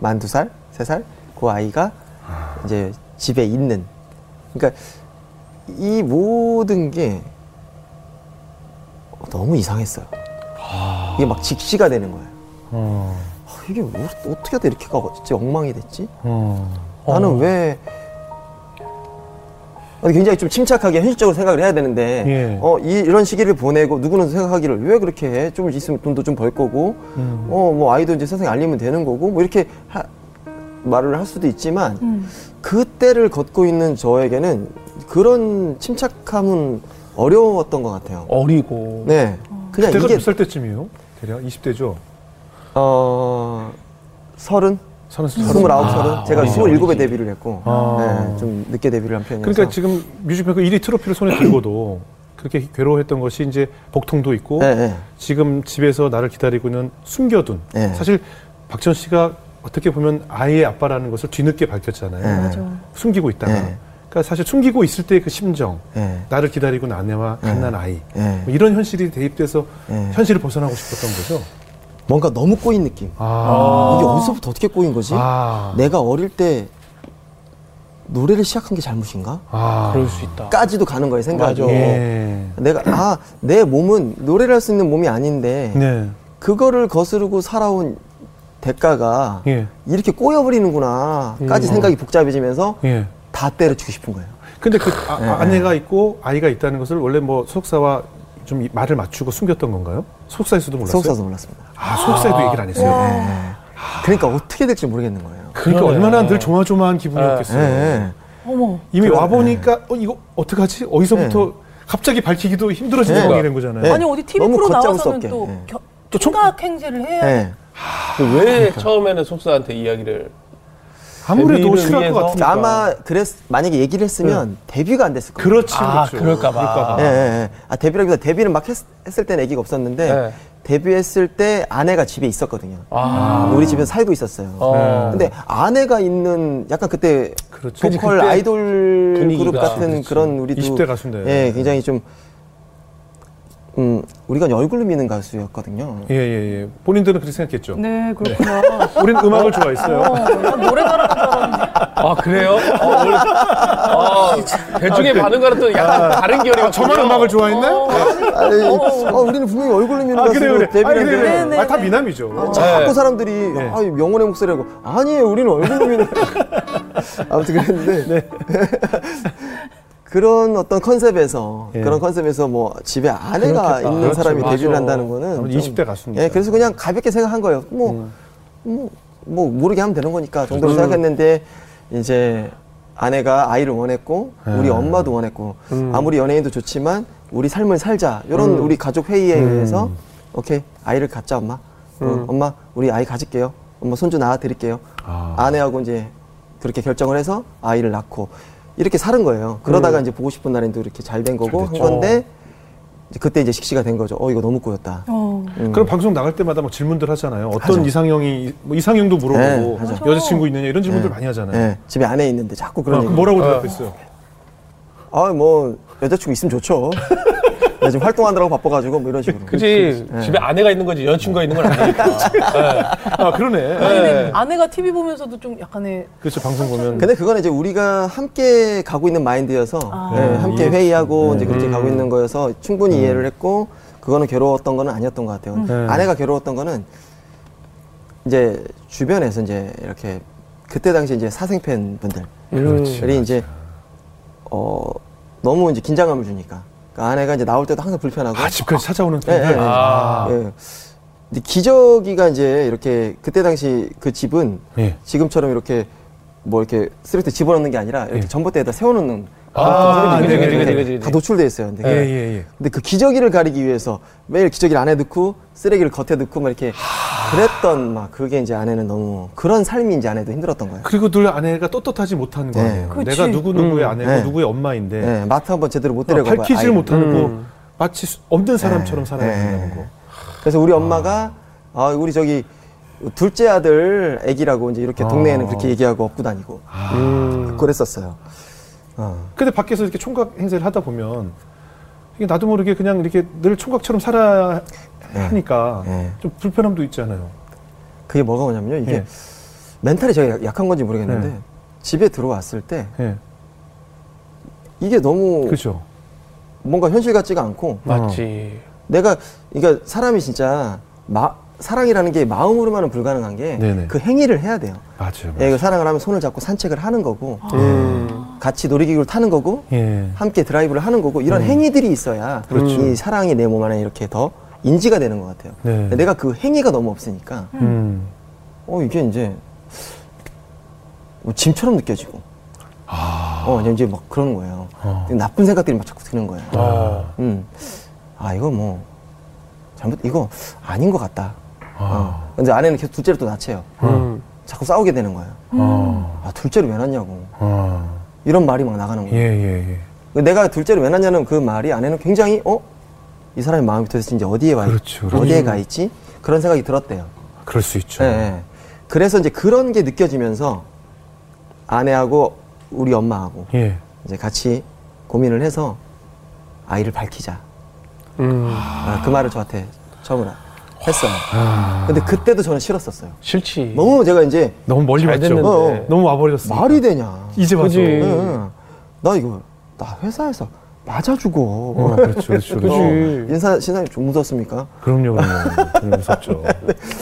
만 두 살, 세 살, 그 아이가 이제 집에 있는. 그러니까 이 모든 게 너무 이상했어요. 이게 막 직시가 되는 거예요. 어. 아, 이게 어- 어떻게 하다 이렇게가 진짜 엉망이 됐지? 어. 나는 왜 어, 굉장히 좀 침착하게 현실적으로 생각을 해야 되는데 예. 어, 이, 이런 시기를 보내고 누구는 생각하기를 왜 그렇게 해? 좀 있으면 돈도 좀 벌 거고 음. 어, 뭐 아이도 이제 세상에 알리면 되는 거고 뭐 이렇게 하- 말을 할 수도 있지만 음. 그때를 걷고 있는 저에게는 그런 침착함은 어려웠던 것 같아요. 어리고. 네. 그냥 그때가 이게 몇 살 때쯤이에요? 대략 20대죠? 어 서른 서른 스물아홉 서른 제가 스물일곱에. 데뷔를 했고 아. 네, 좀 늦게 데뷔를 한 편이어서 그러니까 지금 뮤직뱅크 1위 트로피를 손에 들고도 그렇게 괴로워했던 것이 이제 복통도 있고 네, 네. 지금 집에서 나를 기다리고 있는 숨겨둔 네. 사실 박지헌 씨가 어떻게 보면 아이의 아빠라는 것을 뒤늦게 밝혔잖아요. 네. 숨기고 있다가 네. 그러니까 사실 숨기고 있을 때 그 심정 네. 나를 기다리고 있는 아내와 갓난 아이 네. 뭐 이런 현실이 대입돼서 네. 현실을 벗어나고 싶었던 거죠. 뭔가 너무 꼬인 느낌. 아, 이게 어디서부터 어떻게 꼬인 거지? 아, 내가 어릴 때 노래를 시작한 게 잘못인가? 아, 그럴 수 있다. 까지도 가는 거예요 생각이. 예. 내가 아 내 몸은 노래를 할 수 있는 몸이 아닌데 네. 그거를 거스르고 살아온 대가가 예. 이렇게 꼬여버리는구나까지 음. 생각이 복잡해지면서 예. 다 때려치고 싶은 거예요. 근데 그 아, 네. 아내가 있고 아이가 있다는 것을 원래 뭐 소속사와 좀 이- 말을 맞추고 숨겼던 건가요? 소속사에서도 몰랐어요. 소속사도 몰랐습니다. 아, 소속사에도 얘기를 안 했어요. 네. 그러니까 어떻게 될지 모르겠는 거예요. 그러니까 그러네. 얼마나 늘 조마조마한 기분이었겠어요. 네. 어머. 이미 그래. 와 보니까 어 이거 어떡하지? 어디서부터 갑자기 밝히기도 힘들어진 네. 상황이 된 거잖아요. 네. 아니 어디 TV 프로 나와서는. 또 네. 겨, 또 총- 총각 행세를 해야 네. 왜 처음에는 속사한테 이야기를 아무래도 싫어할 것? 같으니까. 아마 그랬 만약에 얘기를 했으면 데뷔가 안 됐을 거예요. 그렇지, 아, 그렇죠. 그럴까봐. 예, 예, 예. 아, 데뷔라기보다 데뷔는 막 했, 을 때는 애기가 없었는데 네. 데뷔했을 때 아내가 집에 있었거든요. 아. 우리 집에서 살고 있었어요. 어. 근데 아내가 있는 약간 그때 그렇죠. 보컬 그때 아이돌 분위기가. 그룹 같은 그렇지. 그런 우리도 20대 가수인데. 예, 굉장히 좀 음, 우리가 얼굴로 미는 가수였거든요. 예, 예, 예. 본인들은 그렇게 생각했죠. 네 그렇구나. [LAUGHS] 우린 음악을 좋아했어요. 어, 난 노래 잘하는 줄 알았는데. 아, 그래요? 어, 원래- 아, 대중의 반응과는 또 약간 다른 결이 아, 저만 음악을 좋아했나요? 어, 아니, 어, 우리는 분명히 얼굴로 미는 아, 가수로 그래, 그래. 아, 데뷔를 그래, 그래. 했는데 네, 아, 다 네. 미남이죠. 자꾸 네. 사람들이 네. 아, 명언의 목소리라고 아니에요 우리는 얼굴로 미는 [LAUGHS] 아무튼 그랬는데 [LAUGHS] 그런 어떤 컨셉에서 예. 그런 컨셉에서 뭐 집에 아내가 그렇겠다. 있는 그렇죠. 사람이 맞아. 데뷔를 한다는 거는 아무래도 좀- 20대 가수니까. 예, 그래서 그냥 가볍게 생각한 거예요. 뭐, 뭐, 뭐 모르게 하면 되는 거니까 정도로 생각했는데 이제 아내가 아이를 원했고 우리 예. 엄마도 원했고 아무리 연예인도 좋지만 우리 삶을 살자 이런 우리 가족 회의에 의해서 오케이 아이를 갖자 엄마 어, 엄마 우리 아이 가질게요 엄마 손주 낳아 드릴게요 아. 아내하고 이제 그렇게 결정을 해서 아이를 낳고 이렇게 사는 거예요 그러다가 이제 보고 싶은 날에도 이렇게 잘 된 거고 한. 건데 이제 그때 이제 식시가 된 거죠 어 이거 너무 꼬였다 어. 음. 그럼 방송 나갈 때마다 막 질문들 하잖아요. 어떤 하죠. 이상형이 뭐 이상형도 물어보고 네. 여자친구 있느냐 이런 질문들 네. 많이 하잖아요. 예, 집에 아내 있는데 자꾸 그런 아, 얘기. 그럼 뭐라고 대답했어요? 아, 뭐 여자친구 있으면 좋죠. [LAUGHS] 나 지금 활동하느라고 바빠가지고 뭐 이런 식으로. 그지 네. 집에 아내가 있는 거지 여자친구가 있는 건 아니니까. [LAUGHS] 네. 아 그러네. 아니, 네. 아내가 TV 보면서도 좀 약간의 그렇죠 방송 보면 근데 그건 이제 우리가 함께 가고 있는 마인드여서 아. 네, 함께 회의하고 네. 이제 그렇게 음. 가고 있는 거여서 충분히 이해를 했고 그거는 괴로웠던 거는 아니었던 것 같아요. 네. 아내가 괴로웠던 거는 이제 주변에서 이제 이렇게 그때 당시 이제 사생팬 분들 그렇지. 이 이제 어 너무 이제 긴장감을 주니까 그러니까 아내가 이제 나올 때도 항상 불편하고 아 집까지 찾아오는 예, 예. 예. 아. 예. 근데 기저귀가 이제 이렇게 그때 당시 그 집은 예. 지금처럼 이렇게 뭐 이렇게 쓰레기 집어넣는 게 아니라 이렇게 예. 전봇대에다 세워놓는 아, 그지, 게 그지, 그지, 그지. 다 노출돼 있어요. 근데, 예, 예, 예. 근데 그 기저귀를 가리기 위해서 매일 기저귀를 안에 넣고 쓰레기를 겉에 넣고 막 이렇게 그랬던 막 그게 이제 아내는 너무 그런 삶이 이제 아내도 힘들었던 거예요. 그리고 늘 아내가 떳떳하지 못하는 네. 거예요. 그치. 내가 누구 누구의 음. 아내고 네. 누구의 엄마인데 예, 마트 한번 제대로 못 어, 데려가 밝히질 못하는 거 음. 마치 수- 없는 사람처럼 네. 살아야 네. 된다는 거. 그래서 우리 엄마가 아 우리 저기 둘째 아들 애기라고 이제 이렇게 동네에는 아. 그렇게 얘기하고 업고 다니고 음. 그랬었어요. 어. 근데 밖에서 이렇게 총각 행세를 하다 보면 이게 나도 모르게 그냥 이렇게 늘 총각처럼 살아야 네. 하니까 네. 좀 불편함도 있잖아요. 그게 뭐가 뭐냐면요. 이게 예. 멘탈이 제가 약- 약한 건지 모르겠는데 네. 집에 들어왔을 때 예. 이게 너무 그렇죠. 뭔가 현실 같지가 않고 맞지. 내가 그러니까 사람이 진짜 마, 사랑이라는 게 마음으로만은 불가능한 게. 그 행위를 해야 돼요. 맞아요. 예, 그 사랑을 하면 손을 잡고 산책을 하는 거고 음. 같이 놀이기구를 타는 거고 예. 함께 드라이브를 하는 거고 이런 행위들이 있어야 그렇죠. 이 사랑이 내 몸 안에 이렇게 더 인지가 되는 것 같아요. 네. 내가 그 행위가 너무 없으니까 음. 어 이게 이제 뭐 짐처럼 느껴지고 어 이제 막 그러는 거예요. 어. 나쁜 생각들이 막 자꾸 드는 거예요. 아. 음. 아 이거 뭐 잘못 이거 아닌 것 같다. 어. 근데 아내는 계속 둘째를 또 낳채요. 음. 자꾸 싸우게 되는 거예요. 어. 아 둘째를 왜 낳냐고 어. 이런 말이 막 나가는 예, 거예요. 예, 예. 내가 둘째를 왜 낳냐는 그 말이 아내는 굉장히 어? 이 사람의 마음이 도대체 이제 어디에 와 있, 그렇죠, 그렇죠. 어디에 가 있지? 그런 생각이 들었대요. 그럴 수 있죠. 예, 예. 그래서 이제 그런 게 느껴지면서 아내하고 우리 엄마하고 예. 이제 같이 고민을 해서 아이를 밝히자. 음. 아, 그 말을 저한테 처음으로 했어요. 아. 근데 그때도 저는 싫었었어요. 싫지. 너무 제가 이제 너무 멀리 잘 왔죠. 어, 어. 너무 와버렸어. 말이 되냐. 이제. 그지. 예, 예. 나 이거 나 회사에서 맞아주고 어, 그렇죠, 그렇죠. 그지. 어, 인사 신상이 좀 무섭습니까? 그럼요, 그럼요. 그럼 무섭죠.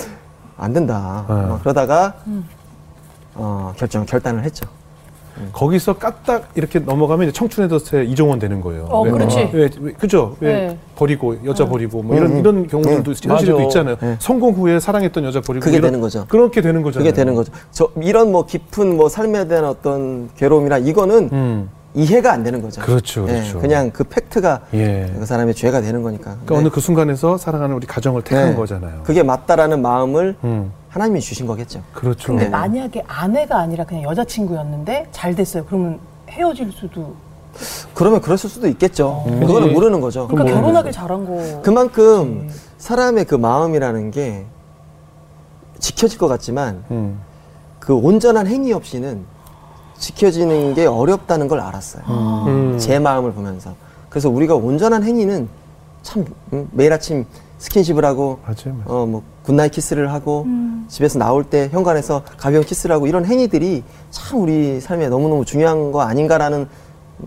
[LAUGHS] 안 된다. 네. 막 그러다가 어, 결정 결단을 했죠. 거기서 까딱 이렇게 넘어가면 이제 청춘의 덫에 이종원 되는 거예요. 어, 왜, 그렇지. 왜, 왜, 그죠? 왜 네. 버리고 여자 버리고 뭐 이런 음, 음. 이런 경우들도 네. 현실에도. 있잖아요. 네. 성공 후에 사랑했던 여자 버리고 그게 이런- 되는 거죠. 그렇게 되는 거잖아요. 그게 되는 거죠. 저 이런 뭐 깊은 뭐 삶에 대한 어떤 괴로움이나 이거는 음, 이해가 안 되는 거죠. 그렇죠, 예, 그렇죠. 그냥 그 팩트가 예. 그 사람의 죄가 되는 거니까. 그러니까 근데 어느 그 순간에서 사랑하는 우리 가정을 택한 네. 거잖아요. 그게 맞다라는 마음을 음, 하나님이 주신 거겠죠. 그렇죠. 근데 네. 만약에 아내가 아니라 그냥 여자친구였는데 잘 됐어요. 그러면 헤어질 수도. 그러면 그랬을 수도 있겠죠. 음. 그거는 그치. 모르는 거죠. 그러니까 뭐. 결혼하길 잘한 거. 그만큼 사람의 그 마음이라는 게 지켜질 것 같지만 음, 그 온전한 행위 없이는 지켜지는 게 어렵다는 걸 알았어요. 음. 제 마음을 보면서. 그래서 우리가 온전한 행위는 참 음, 매일 아침 스킨십을 하고 맞아요, 맞아요. 어 뭐 good night 키스를 하고 음. 집에서 나올 때 현관에서 가벼운 키스를 하고 이런 행위들이 참 우리 삶에 너무너무 중요한 거 아닌가라는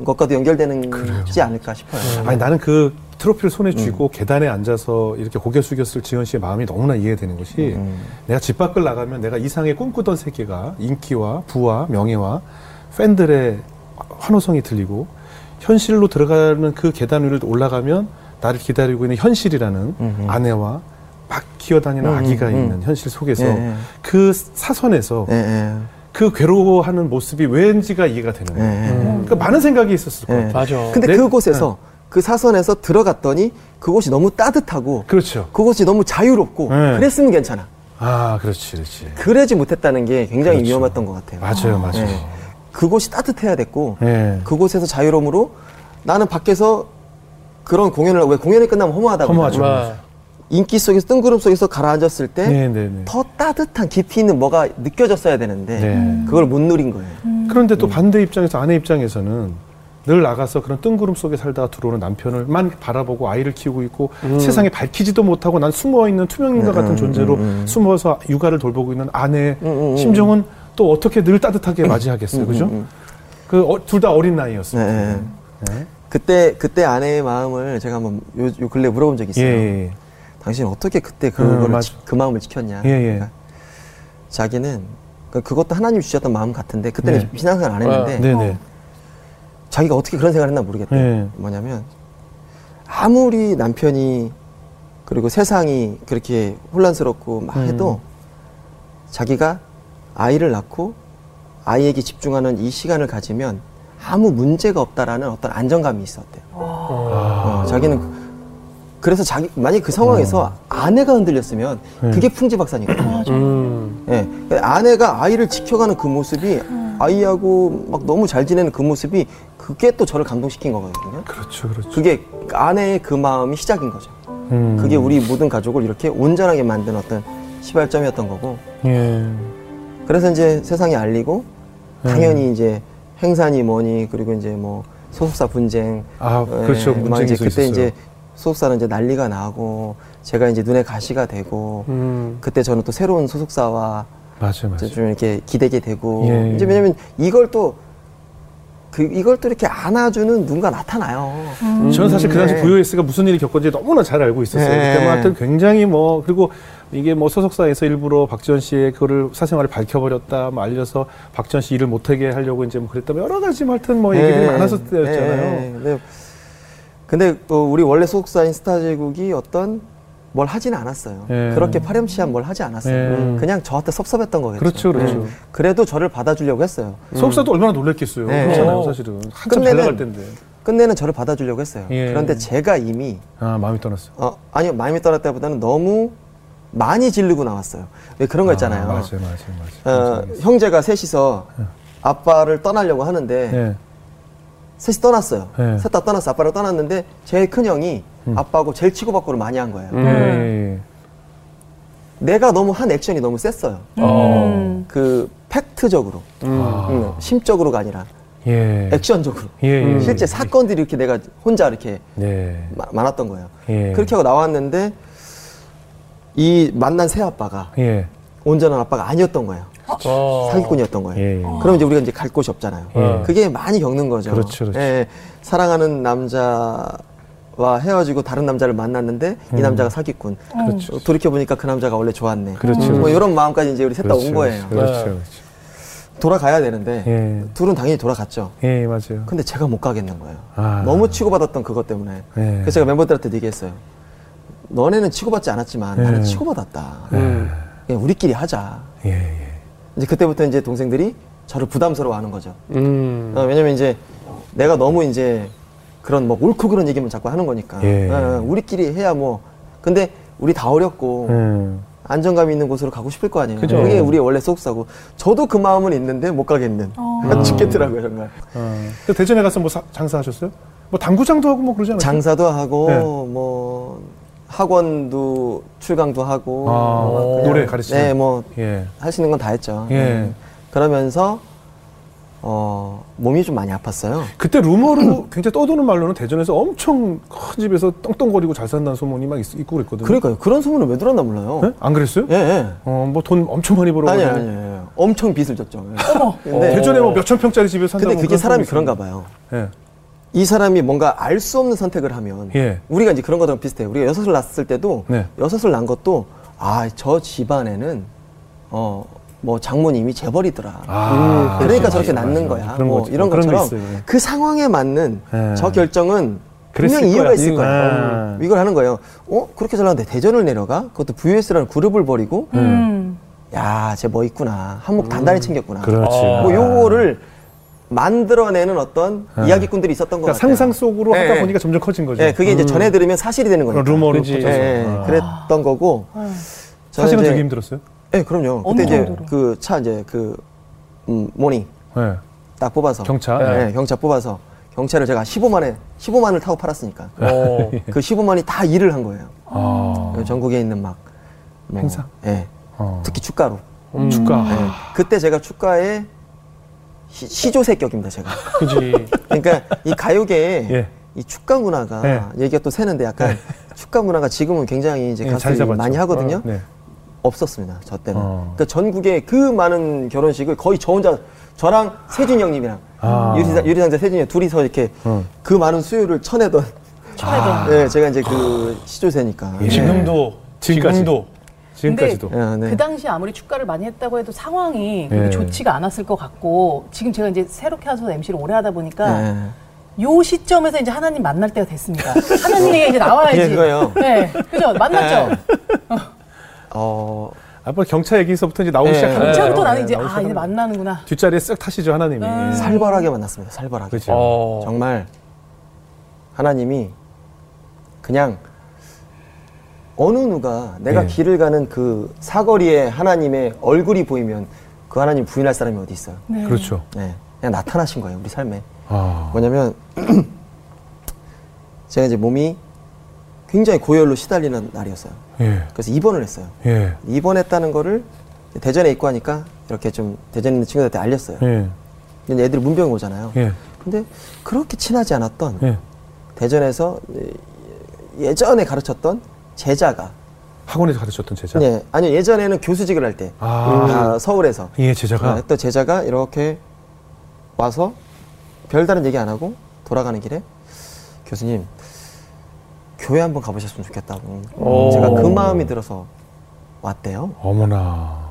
것과도 연결되는 지 않을까 싶어요. 아니 나는 그 트로피를 손에 쥐고 계단에 앉아서 이렇게 고개 숙였을 지헌 씨의 마음이 너무나 이해되는 것이 음. 내가 집 밖을 나가면 내가 이상의 꿈꾸던 세계가 인기와 부와 명예와 팬들의 환호성이 들리고 현실로 들어가는 그 계단 위를 올라가면 나를 기다리고 있는 현실이라는 음흠. 아내와 막 기어다니는 음, 아기가 음. 있는 현실 속에서 예, 예. 그 사선에서 예, 예. 그 괴로워하는 모습이 왠지가 이해가 되는 예, 거예요. 예. 그러니까 많은 생각이 있었을 것 예. 같아요. 맞아. 근데 내- 그곳에서 그 사선에서 들어갔더니 그곳이 너무 따뜻하고 그렇죠. 그곳이 너무 자유롭고 네. 그랬으면 괜찮아. 아, 그렇지, 그렇지. 그러지 못했다는 게 굉장히 그렇죠. 위험했던 것 같아요. 맞아요, 맞아요. 네. 그곳이 따뜻해야 됐고 예. 그곳에서 자유로움으로 나는 밖에서 그런 공연을 왜 공연이 끝나면 허무하다고 허무하죠. 아. 인기 속에서 뜬구름 속에서 가라앉았을 때더 네, 네, 네. 따뜻한 깊이 있는 뭐가 느껴졌어야 되는데 네. 그걸 못 누린 거예요. 그런데 또 반대 입장에서 아내 입장에서는 늘 나가서 그런 뜬구름 속에 살다가 들어오는 남편을만 바라보고 아이를 키우고 있고 음. 세상에 밝히지도 못하고 난 숨어 있는 투명인간 같은 음, 존재로 음, 음. 숨어서 육아를 돌보고 있는 아내의 음, 음, 음. 심정은 또 어떻게 늘 따뜻하게 [CLEARS THROAT] 맞이하겠어요, 그죠? 음, 음. 그둘 다 어린 나이였어요. 네, 네. 네. 그때 그때 아내의 마음을 제가 한번 요, 요 근래 물어본 적이 예, 있어요. 예, 당신 어떻게 그때 음, 그거를 맞아. 지- 그 마음을 지켰냐? 예, 예. 그러니까 자기는 그- 그것도 하나님 주셨던 마음 같은데 그때는 네. 신앙생활 안 했는데 네, 네. 자기가 어떻게 그런 생각을 했나 모르겠대. 네. 뭐냐면 아무리 남편이 그리고 세상이 그렇게 혼란스럽고 막 음. 해도 자기가 아이를 낳고 아이에게 집중하는 이 시간을 가지면 아무 문제가 없다라는 어떤 안정감이 있었대요. 어, 자기는 그- 그래서 자기 만약 그 상황에서 아내가 흔들렸으면 네. 그게 풍지 박산이거든요. 음. 예. 아내가 아이를 지켜가는 그 모습이 아이하고 막 너무 잘 지내는 그 모습이 그게 또 저를 감동시킨 거거든요. 그렇죠, 그렇죠. 그게 아내의 그 마음이 시작인 거죠. 음. 그게 우리 모든 가족을 이렇게 온전하게 만든 어떤 시발점이었던 거고. 예. 그래서 이제 세상에 알리고 음. 당연히 이제 행사니 뭐니 그리고 이제 뭐 소속사 분쟁. 아, 예, 그렇죠. 막 문쟁이 이제 있었어요. 그때 이제 소속사는 이제 난리가 나고 제가 이제 눈에 가시가 되고 음. 그때 저는 또 새로운 소속사와 맞아요, 맞아요. 좀 이렇게 기대게 되고 예, 예. 이제 왜냐면 이걸 또 그 이걸 또 이렇게 안아주는 누군가 나타나요. 저는 사실 그 당시 네. VOS가 무슨 일이 겪었는지 너무나 잘 알고 있었어요. 네. 그때 뭐 하여튼 굉장히 뭐 그리고 이게 뭐 소속사에서 일부러 박지원 씨의 그거를 사생활을 밝혀버렸다, 뭐 알려서 박지원 씨 일을 못하게 하려고 이제 뭐 그랬다, 뭐 여러 가지 뭐 하여튼 뭐 얘기들이 네. 많았을 때였잖아요. 네. 근데, 근데 또 우리 원래 소속사인 스타제국이 어떤 뭘 하지는 않았어요. 네. 그렇게 파렴치한 뭘 하지 않았어요. 네. 그냥 저한테 섭섭했던 거겠죠. 그렇죠, 그렇죠. 그래도 저를 받아주려고 했어요. 소속사도 얼마나 놀랬겠어요. 네. 그렇잖아요, 사실은. 한참 잘 끝내는- 나갈 때인데. 끝내는 저를 받아주려고 했어요. 예. 그런데 제가 이미 아, 마음이 떠났어. 어, 아니요 마음이 떠났다보다는 너무 많이 질르고 나왔어요. 왜 그런 거 있잖아요. 아, 맞아요, 맞아요, 맞아요. 어, 형제가 셋이서 아빠를 떠나려고 하는데 네. 셋이 떠났어요. 네. 셋다 떠났어. 아빠를 떠났는데 제일 큰 형이 음. 아빠하고 제일 치고받고를 많이 한 거예요. 음. 예, 예. 내가 너무 한 액션이 너무 셌어요. 음. 그 팩트적으로, 음. 음, 심적으로가 아니라 예. 액션적으로. 예, 예. 실제 사건들이 이렇게 내가 혼자 이렇게 네. 마- 많았던 거예요. 예. 그렇게 하고 나왔는데 이 만난 새 아빠가 예. 온전한 아빠가 아니었던 거예요. 어. 사기꾼이었던 거예요. 예. 예. 그럼 이제 우리가 이제 갈 곳이 없잖아요. 예. 그게 많이 겪는 거죠. 그렇죠, 그렇죠. 예, 사랑하는 남자와 헤어지고 다른 남자를 만났는데 이 남자가 사기꾼. 음. 그렇죠. 어, 돌이켜 보니까 그 남자가 원래 좋았네. 그렇죠, 뭐 그렇죠. 이런 마음까지 이제 우리 셋 다 온 거예요. 그렇죠, 네. 그렇죠. 돌아가야 되는데 예. 둘은 당연히 돌아갔죠. 예, 맞아요. 근데 제가 못 가겠는 거예요. 아. 너무 치고받았던 그것 때문에. 예. 그래서 제가 멤버들한테 얘기했어요. 너네는 치고받지 않았지만 예. 나는 치고받았다. 음. 그냥 우리끼리 하자. 예, 예. 이제 그때부터 이제 동생들이 저를 부담스러워하는 거죠. 음. 어, 왜냐면 이제 내가 너무 이제 그런 뭐 옳고 그런 얘기만 자꾸 하는 거니까. 예. 어, 우리끼리 해야 뭐. 근데 우리 다 어렵고 음. 안정감 있는 곳으로 가고 싶을 거 아니에요. 그죠. 그게 우리 원래 소속사고. 저도 그 마음은 있는데 못 가겠는. [LAUGHS] 죽겠더라고요 정말. 어. 그 대전에 가서 뭐 사- 장사하셨어요? 뭐 당구장도 하고 뭐 그러지 않았어요? 장사도 하고 네. 뭐 학원도 출강도 하고 아, 뭐 노래 가르치는? 네, 뭐 예. 할 수 있는 건 다 했죠. 예. 네. 그러면서 어, 몸이 좀 많이 아팠어요. 그때 루머로 굉장히 떠도는 말로는 대전에서 엄청 큰 집에서 똥똥거리고 잘 산다는 소문이 막 있, 고 그랬거든요. 그러니까요. 그런 소문을 왜 들었나 몰라요. 네? 안 그랬어요? 예, 예. 어, 뭐 돈 엄청 많이 벌어. 아니, 아니, 아니. 엄청 빚을 졌죠. 예. 근데, 대전에 뭐 몇천 평짜리 집에 산다고. 근데 그게 그런 사람이 그런가 봐요. 있어요. 이 사람이 뭔가 알 수 없는 선택을 하면 예. 예. 우리가 이제 그런 거랑 비슷해요. 우리가 여섯을 낳았을 때도 네. 여섯을 낳은 것도 아, 저 집안에는 어, 뭐 장모님이 재벌이더라. 아, 그러니까 맞아, 저렇게 맞아, 낳는 맞아. 거야. 그런 뭐 거죠. 이런 그런 거 것처럼 있어요. 그 상황에 맞는 예. 저 결정은 분명히 이유가 거야. 있을 이유가. 거예요. 예. 이걸 하는 거예요. 어? 그렇게 잘 나왔는데 대전을 내려가? 그것도 VS라는 그룹을 버리고 음. 야, 쟤 뭐 있구나. 한몫 단단히 챙겼구나. 그렇지. 어. 뭐 요거를 만들어내는 어떤 예. 이야기꾼들이 있었던 것 그러니까 같아요. 상상 속으로 예, 하다 예. 보니까 점점 커진 거죠. 예, 그게 이제 전해 들으면 사실이 되는 거니까. 루머로. 퍼져서. 예, 아. 그랬던 거고. 사실은 되게 힘들었어요. 예, 그럼요. 그때 이제? 그 차 이제 그 음, 모닝 예. 딱 뽑아서 경차. 예, 예. 경차 뽑아서 경차를 제가 15만에 15만을 타고 팔았으니까 어. [LAUGHS] 그 15만이 다 일을 한 거예요. 아. 그 전국에 있는 막 뭐, 행사? 예. 어. 특히 축가로. 음. 축가. 예. 그때 제가 축가에 시, 시조세격입니다 제가. [LAUGHS] 그지. 그러니까 이 가요계에 예. 이 축가 문화가 네. 얘기가 또 새는데 약간 축가 문화가 지금은 굉장히 이제 예, 가수들이. 많이 하거든요. 어, 네. 없었습니다. 저 때는. 어. 그러니까 전국에 그 많은 결혼식을 거의 저 혼자 저랑 세준 형님이랑 아. 유리상, 유리상자 세준이 형 둘이서 이렇게 어. 그 많은 수요를 쳐내던 쳐내던. 네, 제가 이제 그 시조세니까. 예. 지금도 지금까지. 지금도 지금까지도. 예, 네. 그 당시 아무리 축가를 많이 했다고 해도 상황이 네. 그렇게 좋지가 않았을 것 같고 지금 제가 이제 새롭게 하셔서 MC를 오래 하다 보니까 네. 요 시점에서 이제 하나님 만날 때가 됐습니다. 하나님에게 이제 나와야지. 예, 그거요. 네, 그죠? 만났죠. 어, 앞으로 경차 얘기서부터 이제 나오기 네. 시작하는 거예요. 처음부터 나는 네, 이제 아 이제 시작하는. 만나는구나. 뒷자리에 쓱 타시죠 하나님이. 음. 살벌하게 만났습니다. 살벌하게. 그렇죠. 어. 정말 하나님이 그냥 어느 누가 내가 네. 길을 가는 그 사거리에 하나님의 얼굴이 보이면 그 하나님 부인할 사람이 어디 있어요? 네. 그렇죠. 네, 그냥 나타나신 거예요 우리 삶에. 아. 뭐냐면 [CLEARS THROAT] 제가 이제 몸이 굉장히 고열로 시달리는 날이었어요. 예. 그래서 입원을 했어요. 예. 입원했다는 거를 대전에 있고 하니까 이렇게 좀 대전에 있는 친구들한테 알렸어요. 예. 근데 애들이 문병 오잖아요. 예. 근데 그렇게 친하지 않았던 예. 대전에서 예전에 가르쳤던 제자가 학원에서 가르쳤던 제자. 예, 아니 예전에는 교수직을 할 때 아. 아, 서울에서 예, 제자가. 아, 했던 제자가 이렇게 와서 별다른 얘기 안 하고 돌아가는 길에 교수님 교회 한번 가보셨으면 좋겠다고 오. 제가 그 마음이 들어서 왔대요. 어머나.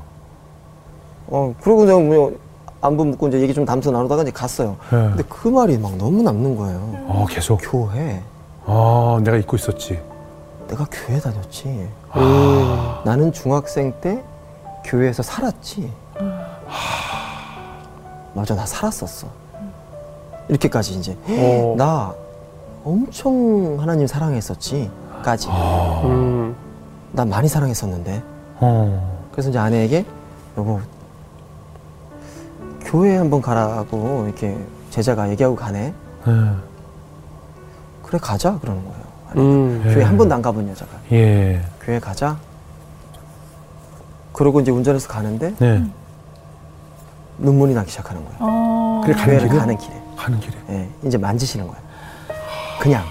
어 그러고 내가 뭐 안부 묻고 이제 얘기 좀 담소 나누다가 이제 갔어요. 예. 근데 그 말이 막 너무 남는 거예요. 어, 계속. 교회 아, 내가 잊고 있었지. 내가 교회 다녔지. 아. 나는 중학생 때 교회에서 살았지. 맞아, 나 살았었어. 이렇게까지 이제 어. 나 엄청 하나님 사랑했었지. 까지. 음. 나 많이 사랑했었는데. 어. 그래서 이제 아내에게 여보 교회 한번 가라고 이렇게 제자가 얘기하고 가네. 예. 그래 가자 그러는 거예요. 음. 교회 예. 한 번도 안 가본 여자가 예. 교회 가자. 그러고 이제 운전해서 가는데 네. 눈물이 나기 시작하는 거예요. 어. 그래, 가는 교회를 길에? 가는 길에. 가는 길에. 예, 이제 만지시는 거예요. 그냥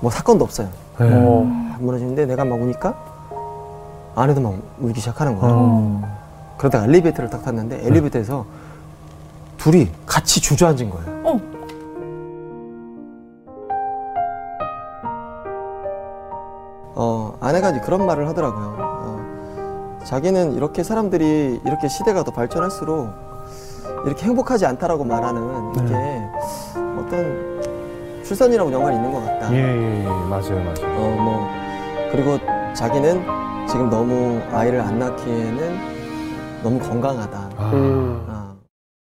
뭐 사건도 없어요. 예. 어. 안 무너지는데 내가 막 우니까 아내도 막 울기 시작하는 거예요. 어. 그러다가 엘리베이터를 딱 탔는데 엘리베이터에서 둘이 같이 주저앉은 거예요. 아내가 그런 말을 하더라고요. 어, 자기는 이렇게 사람들이 이렇게 시대가 더 발전할수록 이렇게 행복하지 않다라고 말하는 이게 어떤 출산이라고 연관이 있는 것 같다. 예, 예, 예. 맞아요, 맞아요. 어, 뭐, 그리고 자기는 지금 너무 아이를 안 낳기에는 너무 건강하다. 아. 음. 어,